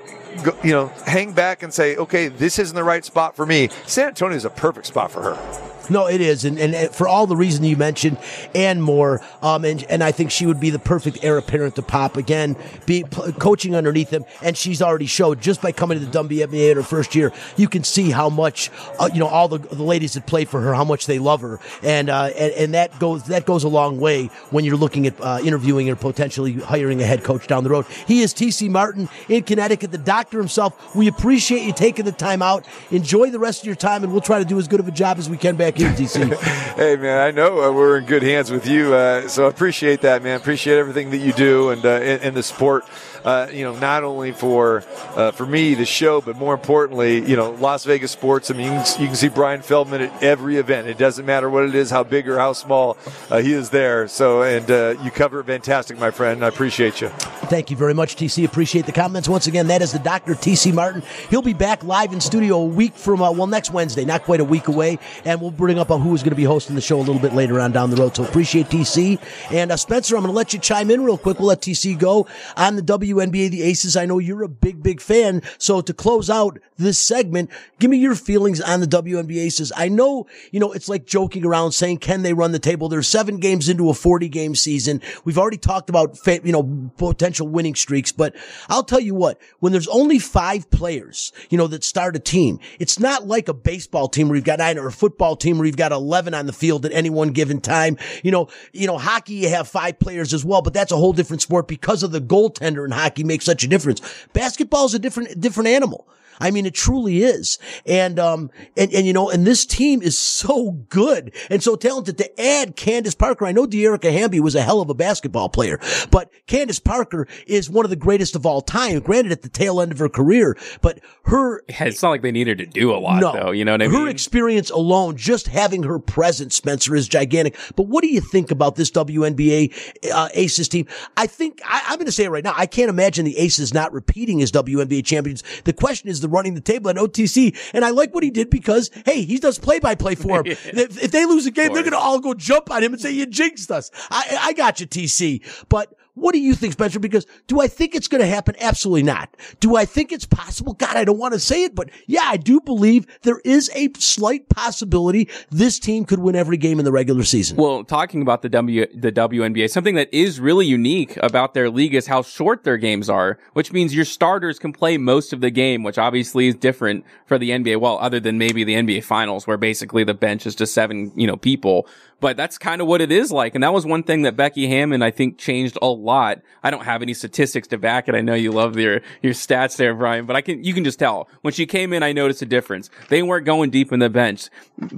you know, hang back and say, okay, this isn't the right spot for me. San Antonio is a perfect spot for her. No, it is, and, and for all the reason you mentioned and more, um, and and I think she would be the perfect heir apparent to Pop again, be p- coaching underneath him, and she's already showed just by coming to the WNBA in her first year, you can see how much, uh, you know, all the the ladies that play for her, how much they love her, and uh, and, and that goes that goes a long way when you're looking at uh, interviewing or potentially hiring a head coach down the road. He is TC Martin in Connecticut, the doctor himself. We appreciate you taking the time out. Enjoy the rest of your time, and we'll try to do as good of a job as we can back here, DC. hey man, I know uh, we're in good hands with you, uh, so appreciate that, man. Appreciate everything that you do and uh, and, and the support. Uh, you know, not only for uh, for me, the show, but more importantly, you know, Las Vegas sports. I mean, you can, you can see Bryan Feldman at every event. It doesn't matter what it is, how big or how small, uh, he is there. So, and uh, you cover it fantastic, my friend. I appreciate you. Thank you very much, TC. Appreciate the comments. Once again, that is the Dr. TC Martin. He'll be back live in studio a week from, uh, well, next Wednesday, not quite a week away. And we'll bring up uh, who is going to be hosting the show a little bit later on down the road. So appreciate TC. And uh, Spencer, I'm going to let you chime in real quick. We'll let TC go on the WNBA, the Aces. I know you're a big, big fan. So to close out this segment, give me your feelings on the WNBA Aces. I know, you know, it's like joking around saying, can they run the table? They're seven games into a 40 game season. We've already talked about, you know, potential winning streaks, but I'll tell you what, when there's only five players, you know, that start a team, it's not like a baseball team where you've got nine or a football team where you've got 11 on the field at any one given time. You know, you know, hockey, you have five players as well, but that's a whole different sport because of the goaltender in hockey makes such a difference. Basketball is a different, different animal. I mean, it truly is. And, um, and, and, you know, and this team is so good and so talented to add Candace Parker. I know Dearica Hamby was a hell of a basketball player, but Candace Parker is one of the greatest of all time. Granted at the tail end of her career, but her. Yeah, it's not like they need her to do a lot No. though. You know what I her mean? experience alone, just having her presence, Spencer, is gigantic. But what do you think about this WNBA uh, Aces team? I think I, I'm going to say it right now. I can't imagine the Aces not repeating as WNBA champions. The question is the running the table at OTC, and I like what he did because hey, he does play by play for him. if, if they lose a game, they're going to all go jump on him and say you jinxed us. I, I got you, TC, but. What do you think, Spencer? Because do I think it's going to happen? Absolutely not. Do I think it's possible? God, I don't want to say it, but yeah, I do believe there is a slight possibility this team could win every game in the regular season. Well, talking about the W the WNBA, something that is really unique about their league is how short their games are, which means your starters can play most of the game, which obviously is different for the NBA. Well, other than maybe the NBA finals where basically the bench is just seven, you know, people. But that's kind of what it is like. And that was one thing that Becky Hammon, I think, changed a lot. I don't have any statistics to back it. I know you love your, your stats there, Bryan, but I can, you can just tell. When she came in, I noticed a difference. They weren't going deep in the bench.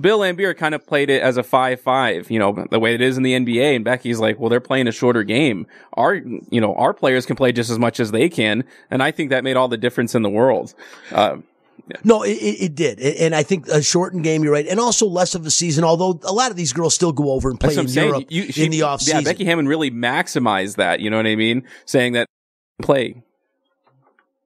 Bill Laimbeer kind of played it as a 5-5, you know, the way it is in the NBA. And Becky's like, well, they're playing a shorter game. Our, you know, our players can play just as much as they can. And I think that made all the difference in the world. Uh, No, it, it, did. And I think a shortened game, you're right. And also less of a season, although a lot of these girls still go over and play in saying. Europe You- she- in the off Yeah. Becky Hammon really maximized that. You know what I mean? Saying that play.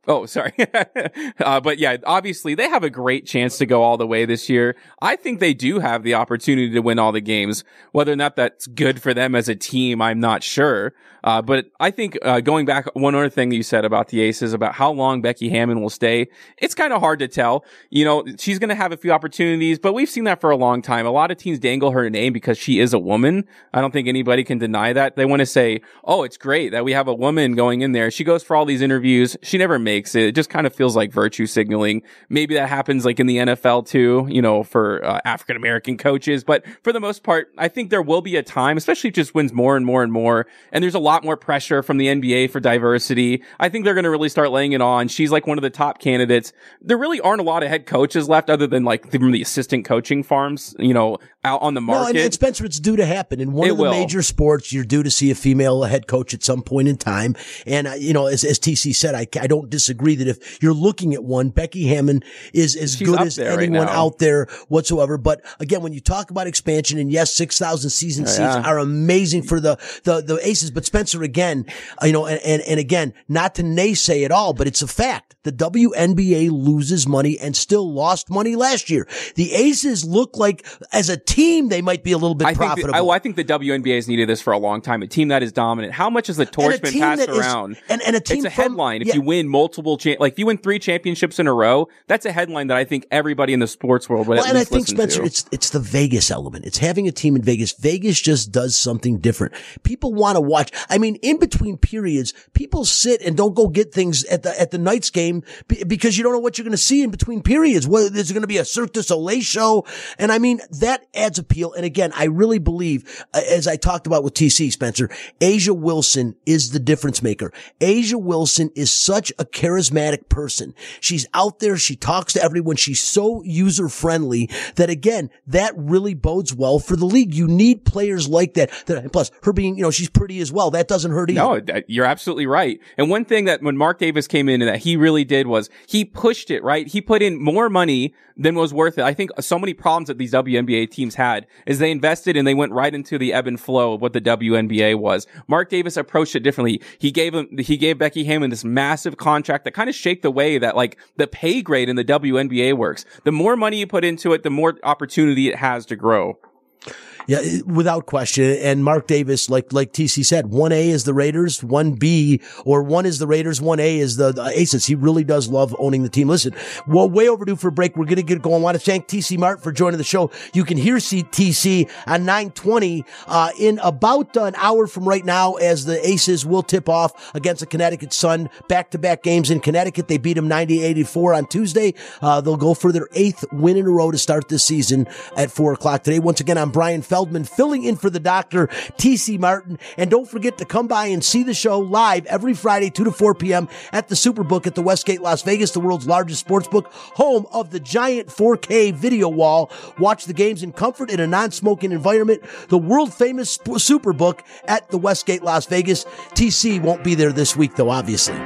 Oh, sorry. uh, but yeah, obviously they have a great chance to go all the way this year. I think they do have the opportunity to win all the games. Whether or not that's good for them as a team, I'm not sure. Uh, but I think, uh, going back, one other thing you said about the Aces, about how long Becky Hammon will stay, it's kind of hard to tell. You know, she's going to have a few opportunities, but we've seen that for a long time. A lot of teams dangle her name because she is a woman. I don't think anybody can deny that. They want to say, oh, it's great that we have a woman going in there. She goes for all these interviews. She never makes makes. It just kind of feels like virtue signaling. Maybe that happens like in the NFL too, you know, for uh, African American coaches. But for the most part, I think there will be a time, especially if just wins more and more and more. And there's a lot more pressure from the NBA for diversity. I think they're going to really start laying it on. She's like one of the top candidates. There really aren't a lot of head coaches left other than like from the assistant coaching farms, you know, out on the market. No, and, and Spencer, it's due to happen in one It of the will. major sports. You're due to see a female head coach at some point in time. And uh, you know, as, as TC said, I, I don't disagree that if you're looking at one, Becky Hammon is as She's good as right anyone now. out there whatsoever. But again, when you talk about expansion, and yes, six thousand season Oh, seats yeah. are amazing for the the the Aces. But Spencer, again, you know, and, and and again, not to naysay at all, but it's a fact. The WNBA loses money and still lost money last year. The Aces look like as a team they might be a little bit I think, profitable. the, I, I think the WNBA has needed this for a long time. A team that is dominant. How much has the torch been passed that is- around? and- and a team it's a from- headline. If yeah. you win multiple, cha- like if you win three championships in a row, that's a headline that I think everybody in the sports world would Well, and I think Spencer, to. it's it's the Vegas element. It's having a team in Vegas. Vegas just does something different. People want to watch. I mean, in between periods, people sit and don't go get things at the at the Knights game be- because you don't know what you're going to see in between periods. Whether there's going to be a Cirque du Soleil show, and I mean that adds appeal. And again, I really believe, uh, as I talked about with TC Spencer, A'ja Wilson is the difference maker. A'ja Wilson is such a charismatic person. She's out there. She talks to everyone. She's so user friendly that again, that really bodes well for the league. You need players like that. that plus, her being, you know, she's pretty as well. That doesn't hurt either. No, you're absolutely right. And one thing that when Mark Davis came in and that he really did was he pushed it, right? He put in more money than was worth it. I think so many problems that these WNBA teams had is they invested and they went right into the ebb and flow of what the WNBA was. Mark Davis approached it differently. He gave him, he gave Becky Hammon this massive contract that kind of shaped the way that like the pay grade in the WNBA works. The more money you put into it, the more opportunity it has to grow. Yeah, without question. And Mark Davis, like like TC said, one A is the Raiders, one B or one is the Raiders, one A is the, the Aces. He really does love owning the team. Listen, well, way overdue for a break. We're gonna get going. I want to thank TC Martin for joining the show. You can hear C- TC on 920 uh, in about an hour from right now as the Aces will tip off against the Connecticut Sun. Back to back games in Connecticut. They beat them 90-84 on Tuesday. Uh, they'll go for their eighth win in a row to start this season at four o'clock today. Once again, I'm Bryan Feldman filling in for the doctor, TC Martin. And don't forget to come by and see the show live every Friday, 2 to 4 p.m. at the Superbook at the Westgate, Las Vegas, the world's largest sports book, home of the giant 4K video wall. Watch the games in comfort in a non-smoking environment. The world famous Superbook at the Westgate, Las Vegas. TC won't be there this week though, obviously.